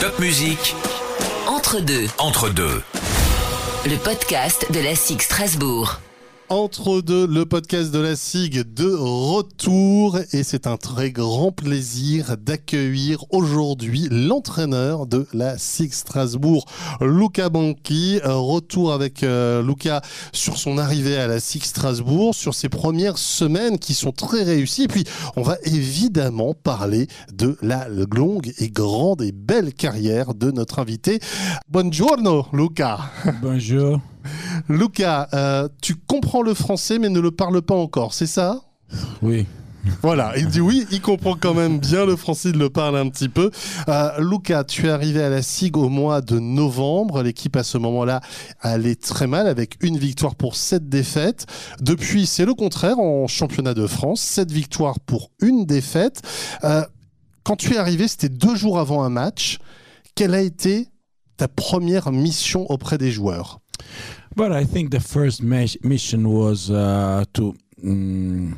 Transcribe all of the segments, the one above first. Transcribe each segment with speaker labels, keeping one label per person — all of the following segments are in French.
Speaker 1: Top musique.
Speaker 2: Entre deux,
Speaker 1: Entre deux.
Speaker 2: le podcast de la SIG Strasbourg.
Speaker 3: Entre deux, le podcast de la SIG de retour et c'est un très grand plaisir d'accueillir aujourd'hui l'entraîneur de la SIG Strasbourg, Luca. Euh, Retour avec euh, Luca sur son arrivée à la SIG Strasbourg, sur ses premières semaines qui sont très réussies. Puis, on va évidemment parler de la longue et grande et belle carrière de notre invité. Buongiorno, Luca.
Speaker 4: Bonjour.
Speaker 3: Luca, euh, tu comprends le français mais ne le parles pas encore, c'est ça?
Speaker 4: Oui.
Speaker 3: Voilà, il dit oui, il comprend quand même bien le français, il le parle un petit peu. Euh, Luca, tu es arrivé à la SIG au mois de novembre. L'équipe à ce moment-là allait très mal avec une victoire pour sept défaites. Depuis, c'est le contraire en championnat de France, sept victoires pour une défaite. Euh, quand tu es arrivé, c'était deux jours avant un match. Quelle a été ta première mission auprès des joueurs?
Speaker 4: But I think the first mission was uh, to mm,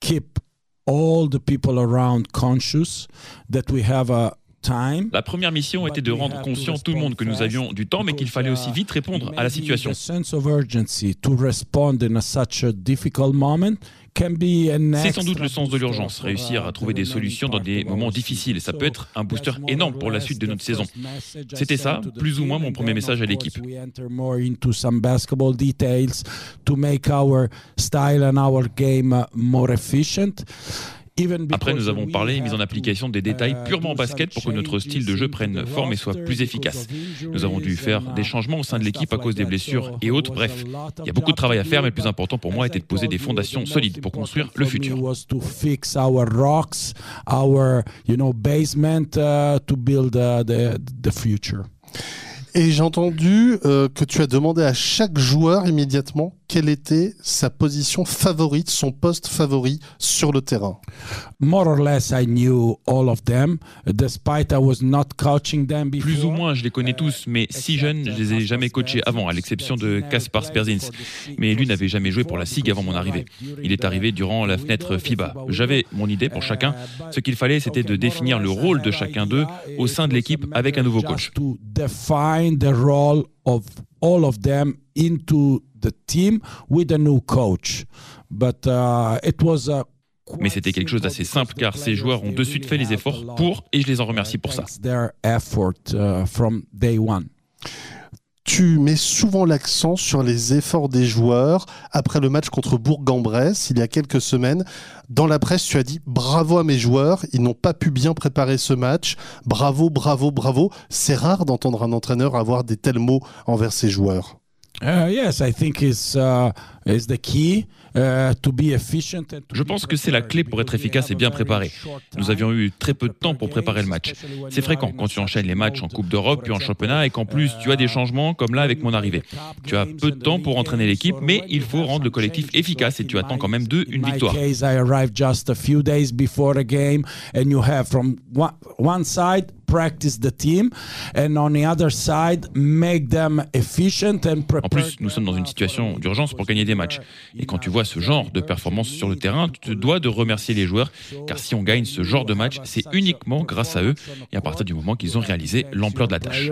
Speaker 4: keep all the people around conscious that we have a time.
Speaker 5: La première mission était de rendre conscient tout le monde que nous avions du temps, mais qu'il fallait aussi vite répondre à la situation. C'est sans doute le sens de l'urgence, réussir à trouver des solutions dans des moments difficiles. Ça peut être un booster énorme
Speaker 4: or
Speaker 5: pour la suite de notre saison. C'était ça, plus ou moins mon premier message à l'équipe. Après, nous avons parlé et mis en application des détails
Speaker 4: uh,
Speaker 5: purement basket pour que notre style de jeu prenne forme et soit plus efficace. Nous avons dû faire des changements au sein de l'équipe à cause des blessures et autres. Bref, il y a beaucoup de travail à faire, mais le plus important pour moi était de poser des fondations solides pour construire le futur.
Speaker 4: basement to build the future.
Speaker 3: Et j'ai entendu euh, que tu as demandé à chaque joueur immédiatement quelle était sa position favorite, son poste favori sur le terrain.
Speaker 4: More or less, I knew all of them, despite I was not coaching them before.
Speaker 5: Plus ou moins, je les connais tous, mais si jeunes, je les ai jamais coachés avant, à l'exception de Kaspar Sperzins. Mais lui n'avait jamais joué pour la SIG avant mon arrivée. Il est arrivé durant la fenêtre FIBA. J'avais mon idée pour chacun. Ce qu'il fallait, c'était de définir le rôle de chacun d'eux au sein de l'équipe avec un nouveau coach.
Speaker 4: Define the role of all of them into the team with a new coach. But uh, it was a
Speaker 5: Mais c'était quelque chose d'assez simple car ces joueurs ont de suite fait les efforts pour et je les en remercie pour ça.
Speaker 3: Tu mets souvent l'accent sur les efforts des joueurs. Après le match contre Bourg-en-Bresse, il y a quelques semaines, dans la presse, tu as dit bravo à mes joueurs, ils n'ont pas pu bien préparer ce match. Bravo, bravo, bravo. C'est rare d'entendre un entraîneur avoir des tels mots envers ses joueurs.
Speaker 4: Uh, yes, I think is uh, is the key uh, to be efficient. and to
Speaker 5: Je pense que c'est la clé pour être efficace et bien préparé. Nous avions eu très peu de temps pour préparer le match. C'est fréquent quand tu enchaînes les matchs en. Coupe d'Europe puis en championnat et qu'en plus tu as des changements comme là avec mon arrivée. Tu as peu de temps pour entraîner l'équipe, mais il faut rendre le collectif efficace et tu attends quand même d'eux une victoire.
Speaker 4: Practice the team, and on the other side make them efficient and prepare.
Speaker 5: En plus, nous sommes dans une situation d'urgence pour gagner des matchs. Et quand tu vois ce genre de performance sur le terrain, tu te dois de remercier les joueurs, car si on gagne ce genre de match, c'est uniquement grâce à eux et à partir du moment qu'ils ont réalisé l'ampleur de la tâche.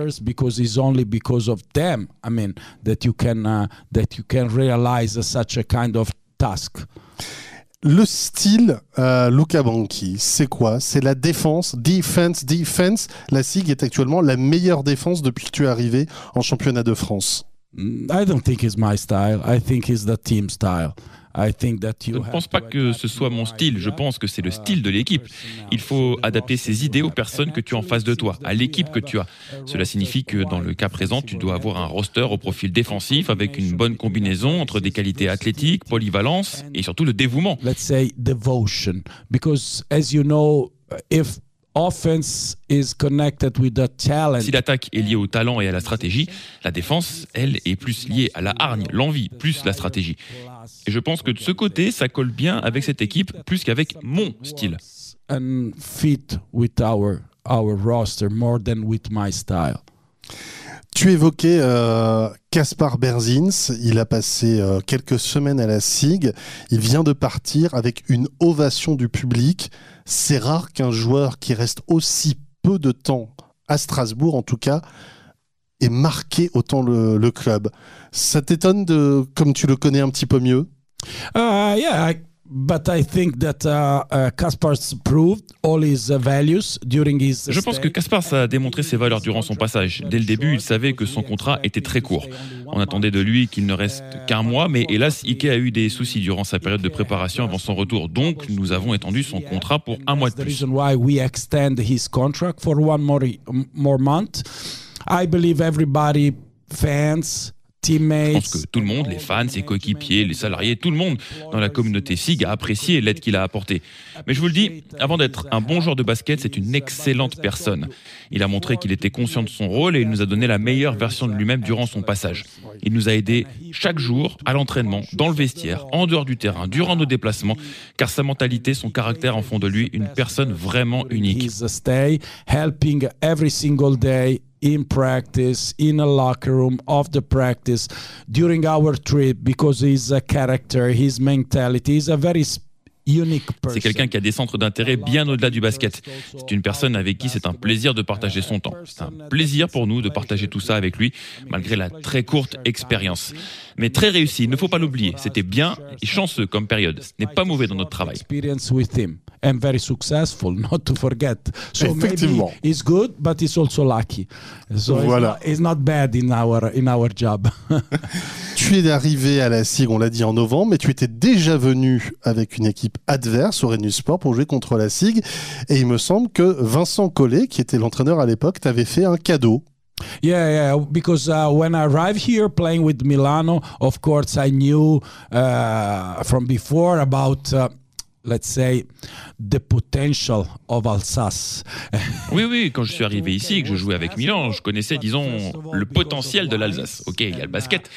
Speaker 3: Le style euh, Luca Banchi, c'est quoi? C'est la défense, defense, defense. La SIG est actuellement la meilleure défense depuis que tu es arrivé en championnat de France.
Speaker 4: Mm, I don't think it's my style. I think it's the team style. I think that
Speaker 5: Je
Speaker 4: you
Speaker 5: ne pense pas que ce soit mon style, je pense que c'est le style de l'équipe. Il faut adapter ses idées aux personnes que tu as en face de toi, à l'équipe que tu as. Cela signifie que dans le cas présent, tu dois avoir un roster au profil défensif avec une bonne combinaison entre des qualités athlétiques, polyvalence et surtout le dévouement.
Speaker 4: let's say devotion because as you know if offense is connected with the talent
Speaker 5: Si l'attaque est liée au talent et à la stratégie, la défense, elle, est plus liée à la hargne, l'envie, plus la stratégie. Et je pense que de ce côté, ça colle bien avec cette équipe plus qu'avec mon style.
Speaker 4: and fit with our our roster more than with my style
Speaker 3: Tu évoquais euh, Kaspar Berzins, il a passé euh, quelques semaines à la SIG, il vient de partir avec une ovation du public. C'est rare qu'un joueur qui reste aussi peu de temps à Strasbourg en tout cas, ait marqué autant le, le club. Ça t'étonne de, comme tu le connais un petit peu mieux?
Speaker 4: Uh, I, but I think that Kaspar's proved all his values during his.
Speaker 5: Je pense que Kaspars a démontré ses valeurs durant son passage. Dès le début, il savait que son contrat était très court. On attendait de lui qu'il ne reste qu'un mois, mais hélas, Ike a eu des soucis durant sa période de préparation avant son retour. Donc, nous avons étendu son contrat pour un mois de plus.
Speaker 4: reason why we extend his contract for one more more month. I believe everybody, fans,
Speaker 5: Je pense
Speaker 4: teammates.
Speaker 5: que tout le monde, les fans, ses coéquipiers, les salariés, tout le monde dans la communauté SIG a apprécié l'aide qu'il a apportée. Mais je vous le dis, avant d'être un bon joueur de basket, c'est une excellente personne. Il a montré qu'il était conscient de son rôle et il nous a donné la meilleure version de lui-même durant son passage. Il nous a aidés chaque jour à l'entraînement, dans le vestiaire, en dehors du terrain, durant nos déplacements, car sa mentalité, son caractère en font de lui une personne vraiment unique.
Speaker 4: His stay, helping every single day in practice, in a locker room, off the practice, during our trip, because his a character, his mentality, he's a very s- unique person.
Speaker 5: C'est quelqu'un qui a des centres d'intérêt bien au-delà du basket. C'est une personne avec qui c'est un plaisir de partager son temps. C'est un plaisir pour nous de partager tout ça avec lui, malgré la très courte expérience. Mais très réussi, il ne faut pas l'oublier. C'était bien et chanceux comme période. Ce n'est pas mauvais dans notre travail.
Speaker 4: And very successful, not to forget. So maybe
Speaker 3: Effectivement.
Speaker 4: he's good, but he's also lucky. So
Speaker 3: Voilà.
Speaker 4: not- he's not bad in our in our job.
Speaker 3: Tu es arrivé à la SIG, on l'a dit en novembre, mais tu étais déjà venu avec une équipe adverse au Renus Sport pour jouer contre la SIG. Et il me semble que Vincent Collet, qui était l'entraîneur à l'époque, t'avait fait un cadeau.
Speaker 4: Yeah, yeah. Because uh, when I arrived here playing with Milano, of course, I knew uh, from before about, uh, let's say, the potential of Alsace.
Speaker 5: Oui, oui, quand je suis arrivé ici et que je jouais avec Milan, je connaissais, disons, le potentiel de l'Alsace. Ok, il y a le basket,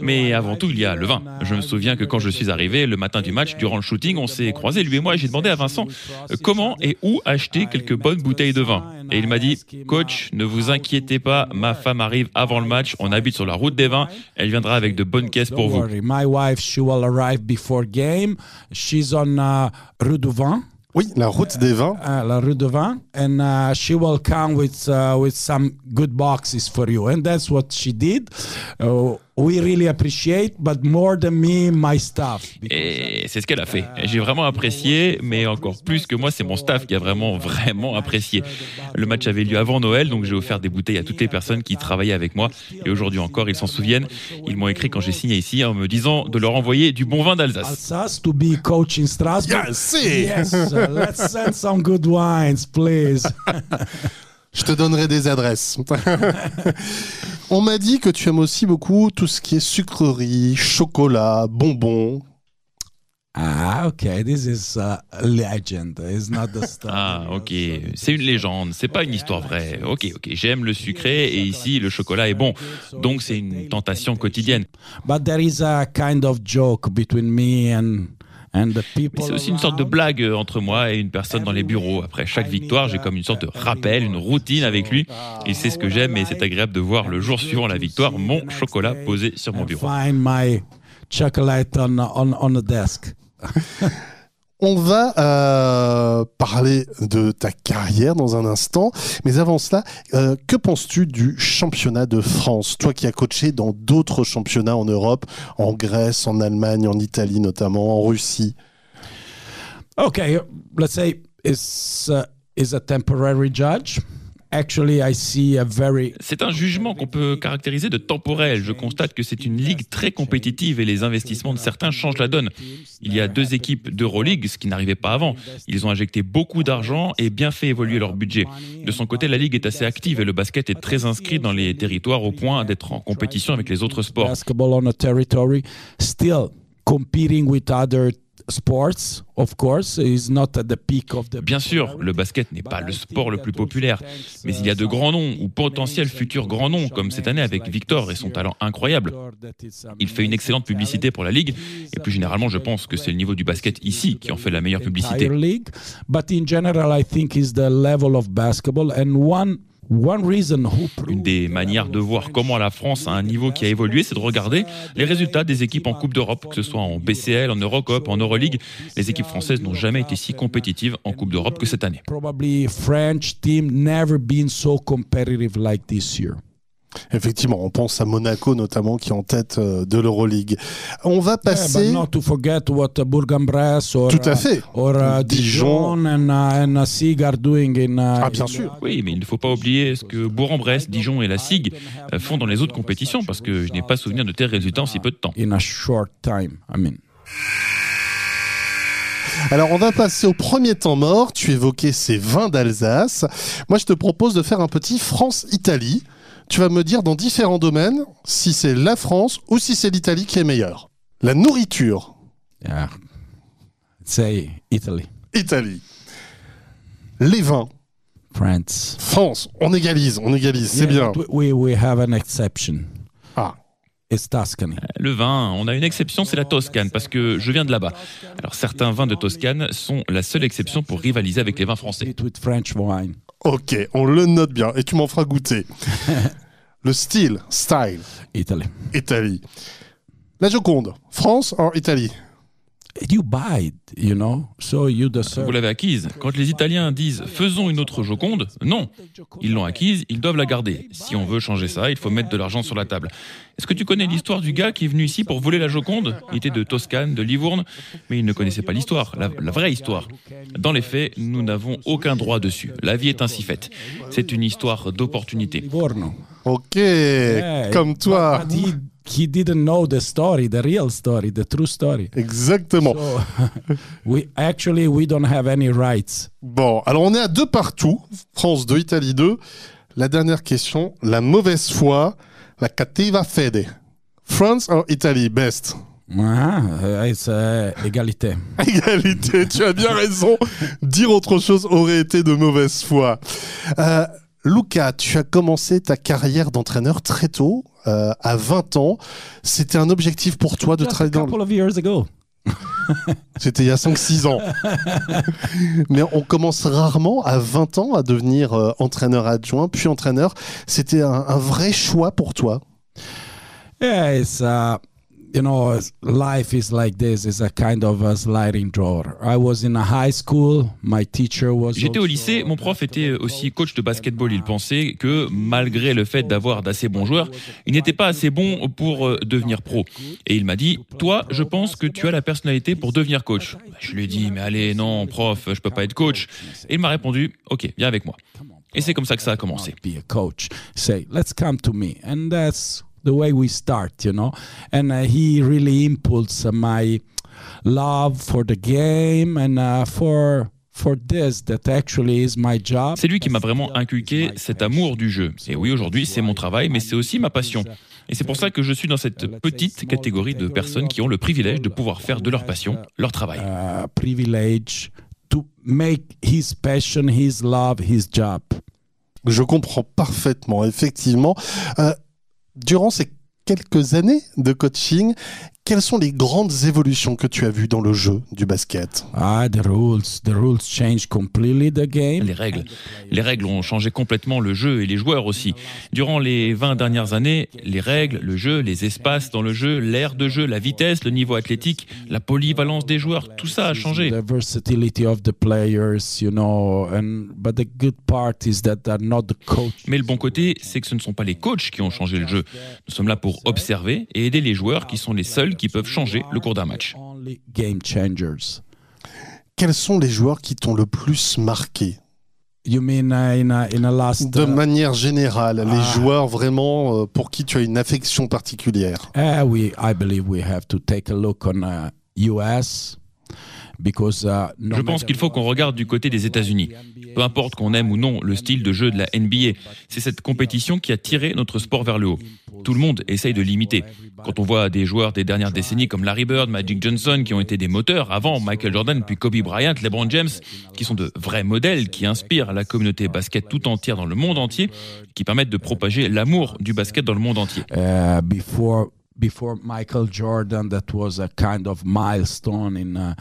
Speaker 5: mais avant tout, il y a le vin. Je me souviens que quand je suis arrivé, le matin du match, durant le shooting, on s'est croisés, lui et moi, et j'ai demandé à Vincent euh, comment et où acheter quelques bonnes bouteilles de vin. Et il m'a dit, coach, ne vous inquiétez pas, ma femme arrive avant le match, on habite sur la route des vins, elle viendra avec de bonnes caisses pour vous.
Speaker 4: my wife, she will arrive before game. She's on uh, Rue du Vin,
Speaker 3: Oui, la route des vins.
Speaker 4: uh, la Rue du Vin, and uh, she will come with uh, with some good boxes for you. And that's what she did. Uh, we really appreciate, but more than me, my staff.
Speaker 5: Et c'est ce qu'elle a fait. J'ai vraiment apprécié, mais encore plus que moi, c'est mon staff qui a vraiment, vraiment apprécié. Le match avait lieu avant Noël, donc j'ai offert des bouteilles à toutes les personnes qui travaillaient avec moi. Et aujourd'hui encore, ils s'en souviennent. Ils m'ont écrit quand j'ai signé ici en me disant de leur envoyer du bon vin d'Alsace.
Speaker 4: Alsace to be coach in Strasbourg.
Speaker 3: Yes,
Speaker 4: Yes, uh, let's send some good wines, please.
Speaker 3: Je te donnerai des adresses. on m'a dit que tu aimes aussi beaucoup tout ce qui est sucrerie, chocolat, bonbons.
Speaker 4: ah, okay. This is a legend. It's not the story.
Speaker 5: Ah, ok. C'est une légende. C'est pas une histoire vraie. Ok, ok. J'aime le sucré et ici, le chocolat est bon. Donc, c'est une tentation quotidienne.
Speaker 4: But there is a kind of joke between me and
Speaker 5: c'est aussi une sorte de blague euh, entre moi et une personne dans les bureaux. Après chaque victoire, j'ai comme une sorte de rappel, une routine avec lui. Il sait ce que j'aime et c'est agréable de voir le jour suivant la victoire mon chocolat posé sur mon bureau.
Speaker 4: On
Speaker 3: va euh, parler de ta carrière dans un instant, mais avant cela, euh, que penses-tu du championnat de France? Toi qui as coaché dans d'autres championnats en Europe, en Grèce, en Allemagne, en Italie notamment, en Russie.
Speaker 4: Okay, let's say is is a temporary judge. Actually, I see a very
Speaker 5: C'est un jugement qu'on peut caractériser de temporel. Je constate que c'est une ligue très compétitive et les investissements de certains changent la donne. Il y a deux équipes d'Euroleague, ce qui n'arrivait pas avant. Ils ont injecté beaucoup d'argent et bien fait évoluer leur budget. De son côté, la ligue est assez active et le basket est très inscrit dans les territoires au point d'être en compétition avec les autres sports.
Speaker 4: Sports. Of course, is not at the peak of the.
Speaker 5: Bien sûr, le basket n'est pas le sport le plus populaire, mais il y a de grands noms ou potentiels futurs grands noms, comme cette année avec Victor et son talent incroyable. Il fait une excellente publicité pour la ligue, et plus généralement, je pense que c'est le niveau du basket ici qui en fait la meilleure publicité. Une des manières de voir comment la France a un niveau qui a évolué, c'est de regarder les résultats des équipes en Coupe d'Europe, que ce soit en BCL, en Eurocup, en Euroleague. Les équipes françaises n'ont jamais été si compétitives en Coupe d'Europe que cette année.
Speaker 3: Effectivement, on pense à Monaco notamment qui est en tête euh, de l'Euroleague. On va
Speaker 4: Yeah,
Speaker 3: passer.
Speaker 4: but not to forget what Bourg-en-Bresse or
Speaker 3: Tout à
Speaker 4: uh,
Speaker 3: fait.
Speaker 4: or uh,
Speaker 3: Dijon.
Speaker 4: Dijon and uh, and uh, Sig are doing in. Uh,
Speaker 3: Ah, bien
Speaker 4: in-
Speaker 3: sûr.
Speaker 5: Oui, mais il ne faut pas oublier ce que Bourg-en-Bresse, Dijon et la SIG euh, font dans les autres compétitions, parce que je n'ai pas souvenir de tels résultats en si peu de temps.
Speaker 4: In a short time, I mean.
Speaker 3: Alors, on va passer au premier temps mort. Tu évoquais ces vins d'Alsace. Moi, je te propose de faire un petit France-Italie. Tu vas me dire dans différents domaines si c'est la France ou si c'est l'Italie qui est meilleure. La nourriture,
Speaker 4: Yeah. Say Italy,
Speaker 3: Italie. Les vins,
Speaker 4: France.
Speaker 3: France. On égalise, on égalise, c'est
Speaker 4: Yeah,
Speaker 3: bien.
Speaker 4: We we have an exception.
Speaker 3: Ah,
Speaker 4: It's Tuscany.
Speaker 5: Le vin, on a une exception, c'est la Toscane, parce que je viens de là-bas. Alors certains vins de Toscane sont la seule exception pour rivaliser avec les vins français.
Speaker 3: Ok, on le note bien et tu m'en feras goûter. Le style, style,
Speaker 4: Italy.
Speaker 3: Italie. La Joconde, France ou Italie
Speaker 4: You buy it, you know, so you deserve.
Speaker 5: Vous l'avez acquise. Quand les Italiens disent faisons une autre Joconde, non. Ils l'ont acquise, ils doivent la garder. Si on veut changer ça, il faut mettre de l'argent sur la table. Est-ce que tu connais l'histoire du gars qui est venu ici pour voler la Joconde? Il était de Toscane, de Livourne, mais il ne connaissait pas l'histoire, la, la vraie histoire. Dans les faits, nous n'avons aucun droit dessus. La vie est ainsi faite. C'est une histoire d'opportunité.
Speaker 3: Ok, comme toi.
Speaker 4: He, didn't know the story, the real story, the true story.
Speaker 3: Exactement.
Speaker 4: So we actually we don't have any rights.
Speaker 3: Bon, alors on est à deux partout. France 2, Italie 2. La dernière question, la mauvaise foi, la cattiva fede. France ou Italie, best?
Speaker 4: Ah, it's uh, égalité.
Speaker 3: Égalité, tu as bien raison. Dire autre chose aurait été de mauvaise foi. Euh, Luca, tu as commencé ta carrière d'entraîneur très tôt, euh, à 20 ans. C'était un objectif pour toi de travailler dans...
Speaker 4: couple of years ago.
Speaker 3: C'était il y a 5-6 ans. Mais on commence rarement à 20 ans à devenir euh, entraîneur adjoint, puis entraîneur. C'était un, un vrai choix pour toi?
Speaker 4: Yeah, it's uh, you know, life is like this. It's a kind of a sliding door. I was in a high school. My teacher was.
Speaker 5: J'étais au lycée, mon prof était aussi coach de basketball. Il pensait que malgré le fait d'avoir d'assez bons joueurs, il n'était pas assez bon pour euh, devenir pro. Et il m'a dit, toi, je pense que tu as la personnalité pour devenir coach. Je lui ai dit, mais allez, non, prof, je peux pas être coach. Et il m'a répondu, ok, viens avec moi. Et c'est comme ça que ça a commencé.
Speaker 4: be a coach. Say, let's come to me, and that's the way we start, you know? And uh, he really impulsed uh, my love for the game and uh, for for this that actually is my job.
Speaker 5: C'est lui qui m'a vraiment inculqué cet amour du jeu. Et oui, aujourd'hui, c'est mon travail, mais c'est aussi ma passion. Et c'est pour ça que je suis dans cette petite catégorie de personnes qui ont le privilège de pouvoir faire de leur passion leur travail.
Speaker 4: Uh, privilege to make his passion, his love, his job.
Speaker 3: Je comprends parfaitement, effectivement. Euh, durant ces quelques années de coaching, quelles sont les grandes évolutions que tu as vues dans le jeu du basket
Speaker 4: Ah, the rules, the rules change completely the game.
Speaker 5: Les règles. Les règles ont changé complètement le jeu et les joueurs aussi. Durant les 20 dernières années, les règles, le jeu, les espaces dans le jeu, l'air de jeu, la vitesse, le niveau athlétique, la polyvalence des joueurs, tout ça a changé.
Speaker 4: The versatility of the players, you know, and but the good part is that they're not the coach.
Speaker 5: Mais le bon côté, c'est que ce ne sont pas les coachs qui ont changé le jeu. Nous sommes là pour observer et aider les joueurs qui sont les seuls qui peuvent changer le cours d'un match.
Speaker 4: Only game changers.
Speaker 3: Quels sont les joueurs qui t'ont le plus marqué?
Speaker 4: You mean uh, in a, in a last?
Speaker 3: De
Speaker 4: uh,
Speaker 3: manière générale, les
Speaker 4: Ah.
Speaker 3: joueurs vraiment euh, pour qui tu as une affection particulière?
Speaker 4: Uh, we, I believe we have to take a look on uh, U.S. because uh,
Speaker 5: Je pense qu'il faut qu'on regarde du côté des États-Unis. Peu importe qu'on aime ou non le style de jeu de la NBA, c'est cette compétition qui a tiré notre sport vers le haut. Tout le monde essaye de l'imiter. Quand on voit des joueurs des dernières décennies comme Larry Bird, Magic Johnson, qui ont été des moteurs avant Michael Jordan, puis Kobe Bryant, LeBron James, qui sont de vrais modèles, qui inspirent la communauté basket tout entière dans le monde entier, qui permettent de propager l'amour du basket dans le monde entier.
Speaker 4: uh, before before Michael Jordan that was a kind of milestone in uh,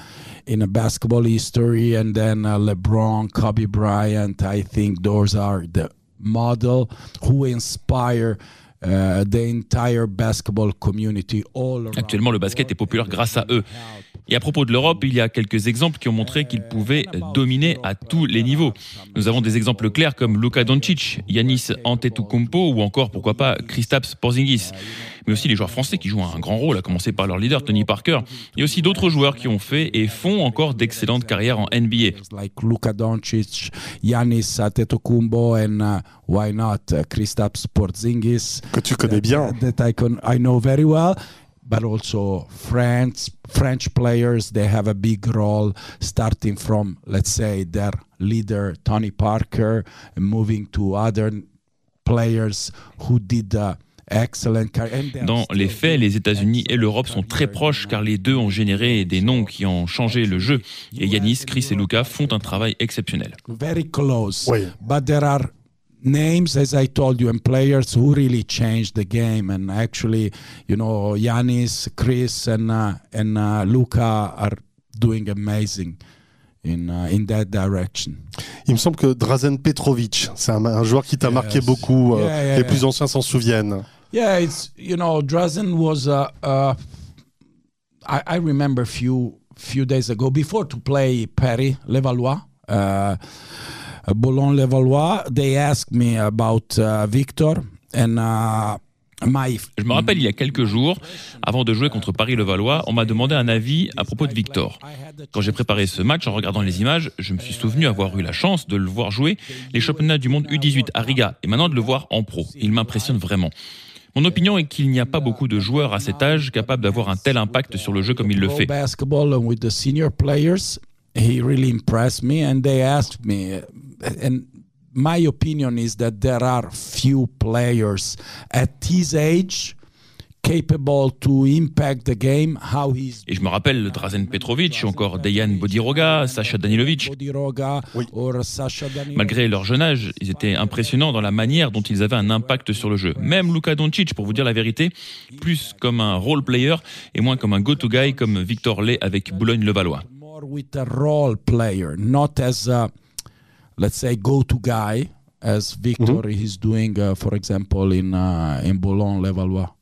Speaker 4: in a basketball history and then uh, LeBron Kobe Bryant I think those are the model who inspire uh, the entire basketball community all around
Speaker 5: Actuellement, le basket est populaire grâce à eux. Et à propos de l'Europe, il y a quelques exemples qui ont montré qu'ils pouvaient dominer à tous les niveaux. Nous avons des exemples clairs comme Luka Doncic, Yanis Antetokounmpo ou encore, pourquoi pas, Kristaps Porzingis. Mais aussi les joueurs français qui jouent un grand rôle, à commencer par leur leader Tony Parker. Il y a aussi d'autres joueurs qui ont fait et font encore d'excellentes carrières en NBA.
Speaker 4: like Luka Doncic, Yanis Antetokounmpo, and uh, why not Kristaps Porzingis.
Speaker 3: Que tu connais bien.
Speaker 4: That I know very well. But also French French players, they have a big role, starting from let's say their leader Tony Parker, and moving to other players who did. Uh, excellent car- and they are
Speaker 5: Dans les faits, les États-Unis et l'Europe sont très proches car les deux ont généré des noms qui ont changé le jeu. Et Yanis, Chris et Luka font un travail exceptionnel.
Speaker 4: very close.
Speaker 3: Oui.
Speaker 4: But there are names, as I told you, and players who really changed the game. And actually, you know, Yanis, Chris, and uh, and uh, Luca are doing amazing in uh, in that direction.
Speaker 3: Il me semble que Drazen Petrovic, c'est un, un joueur qui t'a
Speaker 4: Yes.
Speaker 3: marqué beaucoup. euh,
Speaker 4: Yeah, yeah,
Speaker 3: les
Speaker 4: yeah.
Speaker 3: plus anciens s'en souviennent.
Speaker 4: Yeah, it's you know, Drazen was uh, uh, I, I remember few few days ago before to play Paris Levallois. Boulogne-Levallois, they asked me about uh, Victor and uh, my
Speaker 5: Je me rappelle, il y a quelques jours, avant de jouer contre Paris-Levallois, on m'a demandé un avis à propos de Victor. Quand j'ai préparé ce match, en regardant les images, je me suis souvenu avoir eu la chance de le voir jouer les championnats du monde U18 à Riga et maintenant de le voir en pro. Il m'impressionne vraiment. Mon opinion est qu'il n'y a pas beaucoup de joueurs à cet âge capables d'avoir un tel impact sur le jeu comme il le fait.
Speaker 4: Basketball and with the senior players, he really impressed me. And they asked me, and my opinion is that there are few players at his age capable to impact the game how he's
Speaker 5: Et je me rappelle Drazen Petrovic, ou encore Dejan Bodiroga, Sacha
Speaker 3: Oui.
Speaker 4: Danilovic.
Speaker 5: Malgré leur jeune âge, ils étaient impressionnants dans la manière dont ils avaient un impact sur le jeu. Même Luka Doncic, pour vous dire la vérité, plus comme un role player et moins comme un go-to guy comme Victor Lay avec Boulogne-Levallois.
Speaker 4: Let's say go-to guy as Victor is doing, uh, for example, in uh, in Boulogne-Levallois.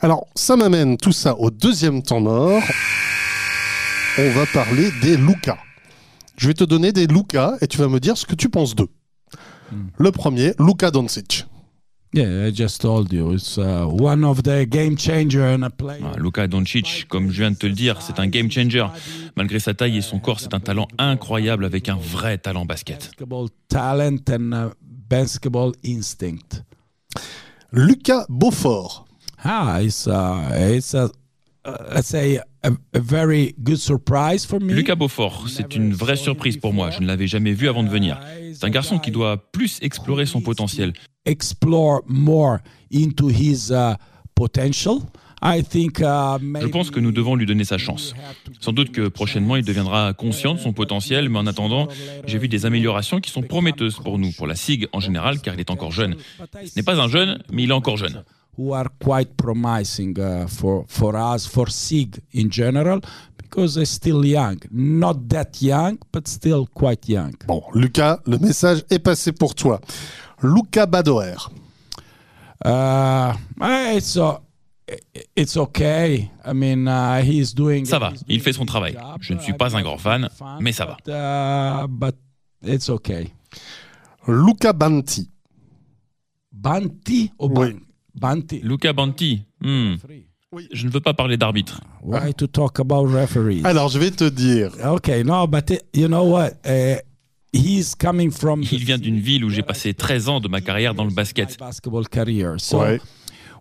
Speaker 3: Alors, ça m'amène tout ça au deuxième temps mort. On va parler des Luca. Je vais te donner des Luca et tu vas me dire ce que tu penses d'eux. Le premier, Luka Doncic.
Speaker 4: Yeah, I just told you, it's uh, one of the game changer and a player.
Speaker 5: Ah, Luka Doncic, comme je viens de te le dire, c'est un game changer. Malgré sa taille et son corps, c'est un talent incroyable avec un vrai talent basket.
Speaker 4: Basketball talent and basketball instinct.
Speaker 3: Lucas Beaufort.
Speaker 4: Ah, it's uh, it's a uh, let's say a, a very good surprise for me.
Speaker 5: Lucas Beaufort, c'est une vraie surprise pour moi. Je ne l'avais jamais vu avant de venir. C'est un garçon qui doit plus explorer son potentiel.
Speaker 4: Explore more into his uh, potential. I think uh,
Speaker 5: Je pense que nous devons lui donner sa chance. Sans doute que prochainement il deviendra conscient de son potentiel, mais en attendant, j'ai vu des améliorations qui sont prometteuses pour nous, pour la SIG en général, car il est encore jeune. Ce n'est pas un jeune, mais il est encore jeune.
Speaker 4: who are quite promising uh, for for us for SIG in general because they're still young, not that young, but still quite young.
Speaker 3: Bon, Lucas, le message est passé pour toi. Luca Badoer.
Speaker 4: Uh, it's uh, it's okay. I mean, uh, he's doing.
Speaker 5: Ça va,
Speaker 4: he's
Speaker 5: il fait son travail.
Speaker 4: job.
Speaker 5: Je ne suis
Speaker 4: I'm
Speaker 5: pas un grand fan,
Speaker 4: fan,
Speaker 5: mais ça va.
Speaker 4: But, uh, but it's okay.
Speaker 3: Luca Banti.
Speaker 4: Banti or
Speaker 3: Oui.
Speaker 4: Ban- Banti?
Speaker 5: Luca Banti, hmm, je ne veux pas parler d'arbitre.
Speaker 4: Why to talk about referees?
Speaker 3: Alors, je vais te dire.
Speaker 4: Okay, no, but uh, you know what? Uh,
Speaker 5: Il vient d'une ville où j'ai passé 13 ans de ma carrière dans le basket.
Speaker 4: my basketball career. So
Speaker 3: Ouais.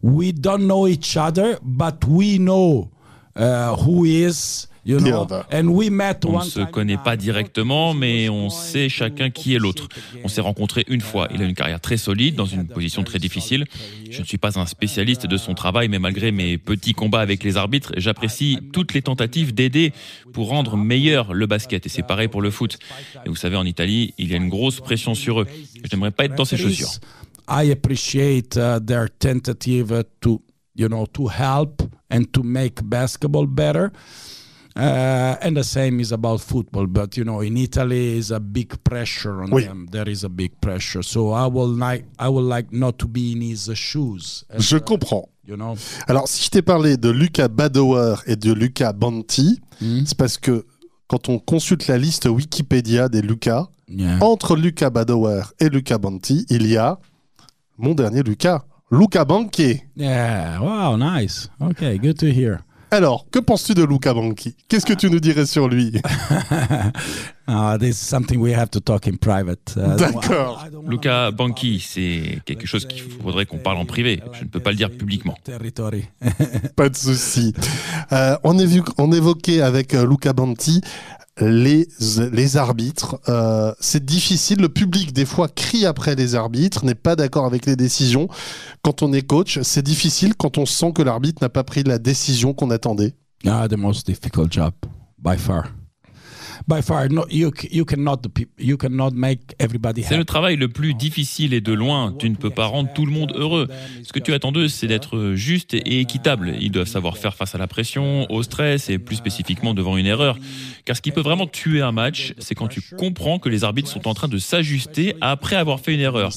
Speaker 4: we don't know each other, but we know uh, who is, you
Speaker 3: The
Speaker 4: know,
Speaker 3: other.
Speaker 4: and we met
Speaker 5: On ne se connaît pas
Speaker 4: a-
Speaker 5: directement, mais on sait chacun qui est l'autre. On s'est rencontrés une fois. Il a une carrière très solide, dans une position très difficile. Je ne suis pas un spécialiste de son travail, mais malgré mes petits combats avec les arbitres, j'apprécie toutes les tentatives d'aider pour rendre meilleur le basket. Et c'est pareil pour le foot. Et vous savez, en Italie, il y a une grosse pression sur eux. Je n'aimerais pas être dans ces chaussures.
Speaker 4: I appreciate uh, their tentative uh, to, you know, to help and to make basketball better. Uh, and the same is about football, but you know, in Italy is a big pressure on
Speaker 3: Oui.
Speaker 4: them. There is a big pressure, so I will like I would like not to be in his shoes. And,
Speaker 3: Je
Speaker 4: uh,
Speaker 3: comprends.
Speaker 4: You know,
Speaker 3: Alors, si je t'ai parlé de Luca Badower et de Luca Banti,
Speaker 4: Mm.
Speaker 3: c'est parce que quand on consulte la liste Wikipédia des Lucas,
Speaker 4: yeah.
Speaker 3: entre Luca Badower et Luca Banti, il y a mon dernier Luca, Luca Banchi.
Speaker 4: Yeah. Wow. Nice. Okay. Good to hear.
Speaker 3: Alors, que penses-tu de Luca Banchi Qu'est-ce que tu nous dirais sur lui?
Speaker 4: This is something we have to talk in private. Uh,
Speaker 3: D'accord.
Speaker 5: Luca Banqui, c'est quelque chose qu'il faudrait qu'on parle en privé. Je ne peux pas le dire publiquement.
Speaker 4: Territory.
Speaker 3: Pas de souci. Euh, on, évoquait avec euh, Luca Banti les, arbitres. Euh, c'est difficile. Le public, des fois, crie après les arbitres, n'est pas d'accord avec les décisions. Quand on est coach, c'est difficile quand on sent que l'arbitre n'a pas pris la décision qu'on attendait.
Speaker 4: Ah, the most difficult job by far. By far, no, you c- you cannot the peop- you cannot make everybody
Speaker 5: C'est le
Speaker 4: happy.
Speaker 5: travail le plus difficile et de loin. Tu ne peux pas rendre tout le monde heureux. Ce que tu attends d'eux, c'est d'être juste et équitable. Ils doivent savoir faire face à la pression, au stress et plus spécifiquement devant une erreur. Car ce qui peut vraiment tuer un match, c'est quand tu comprends que les arbitres sont en train de s'ajuster après avoir fait une erreur.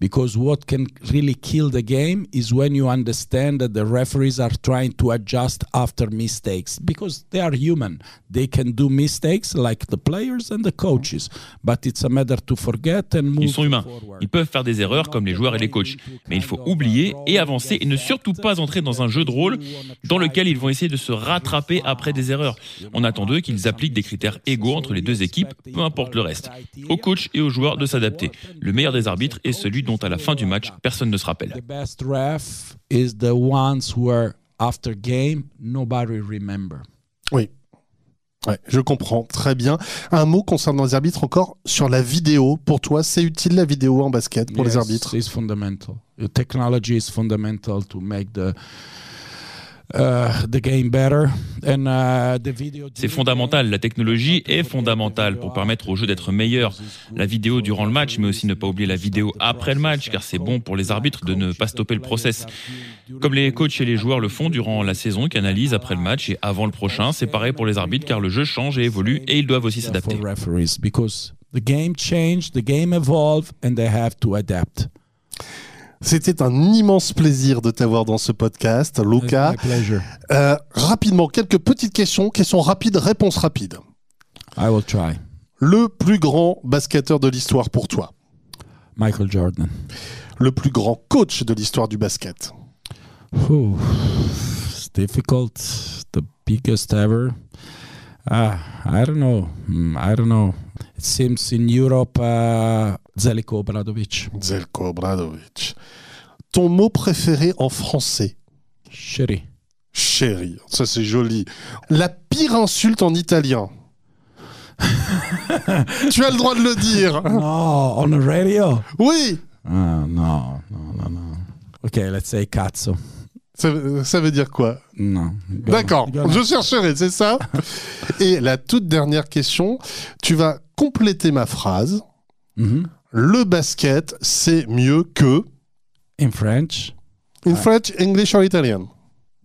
Speaker 4: because what can really kill the game is when you understand that the referees are trying to adjust after mistakes because they are human they can do mistakes like the players and the coaches but it's a matter to forget and move
Speaker 5: Ils sont humains.
Speaker 4: forward.
Speaker 5: Ils peuvent faire des erreurs comme les joueurs et les coachs. Mais il faut oublier et avancer et ne surtout pas entrer dans un jeu de rôle dans lequel ils vont essayer de se rattraper après des erreurs. On attend d'eux qu'ils appliquent des critères égaux entre les deux équipes, peu importe le reste. Aux coachs et aux joueurs de s'adapter. Le meilleur des arbitres est celui dont à la fin du match, personne ne se rappelle.
Speaker 4: the best ref is the ones where after game nobody remember
Speaker 3: Oui. Ouais, je comprends très bien. Un mot concernant les arbitres encore sur la vidéo. Pour toi, c'est utile la vidéo en basket pour les arbitres?
Speaker 4: It's fundamental. The technology is fundamental to make the
Speaker 5: C'est fondamental, la technologie est fondamentale pour permettre au jeu d'être meilleur. La vidéo durant le match, mais aussi ne pas oublier la vidéo après le match, car c'est bon pour les arbitres de ne pas stopper le process. Comme les coachs et les joueurs le font durant la saison, qui analysent après le match et avant le prochain, c'est pareil pour les arbitres, car le jeu change et évolue et ils doivent aussi s'adapter.
Speaker 3: C'était un immense plaisir de t'avoir dans ce podcast, Luca. Euh, rapidement, quelques petites questions. Questions rapides, réponses rapides.
Speaker 4: I will try.
Speaker 3: Le plus grand basketteur de l'histoire pour toi.
Speaker 4: Michael Jordan.
Speaker 3: Le plus grand coach de l'histoire du basket.
Speaker 4: Whew. It's difficult. The biggest ever. Ah, I don't know. Hmm, I don't know. It seems in Europe, uh, Zeliko Obradovic.
Speaker 3: Zelko Obradovic. Ton mot préféré en français?
Speaker 4: Shitty.
Speaker 3: Chéri. Ça, c'est joli. La pire insulte en italien? tu as le droit de le dire.
Speaker 4: No, on the radio?
Speaker 3: Oui.
Speaker 4: Ah, no, no, no, no. Okay, let's say cazzo.
Speaker 3: Ça, ça veut dire quoi?
Speaker 4: No. Go-
Speaker 3: D'accord. Je chercherai, c'est ça? Et la toute dernière question. Tu vas compléter ma phrase.
Speaker 4: Mhm.
Speaker 3: Le basket, c'est mieux que.
Speaker 4: In French,
Speaker 3: In French, English or Italian?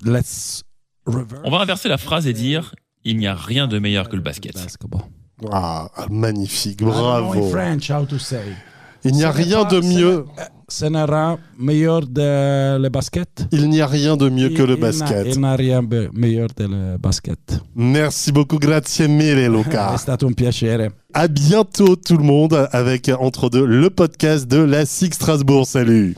Speaker 4: Let's reverse.
Speaker 5: On va inverser la phrase et dire il n'y a rien de meilleur que le basket.
Speaker 4: Basketball.
Speaker 3: Ah, magnifique.
Speaker 4: Know in
Speaker 3: Bravo.
Speaker 4: French how to say.
Speaker 3: Il n'y a rien de mieux.
Speaker 4: Ce n'est meilleur de le basket?
Speaker 3: Il n'y a rien de mieux que le basket.
Speaker 4: Il n'a rien be- meilleur de le basket.
Speaker 3: Merci beaucoup, grazie mille, Luca.
Speaker 4: È stato un piacere.
Speaker 3: À bientôt tout le monde avec Entre deux, le podcast de la SIG Strasbourg. Salut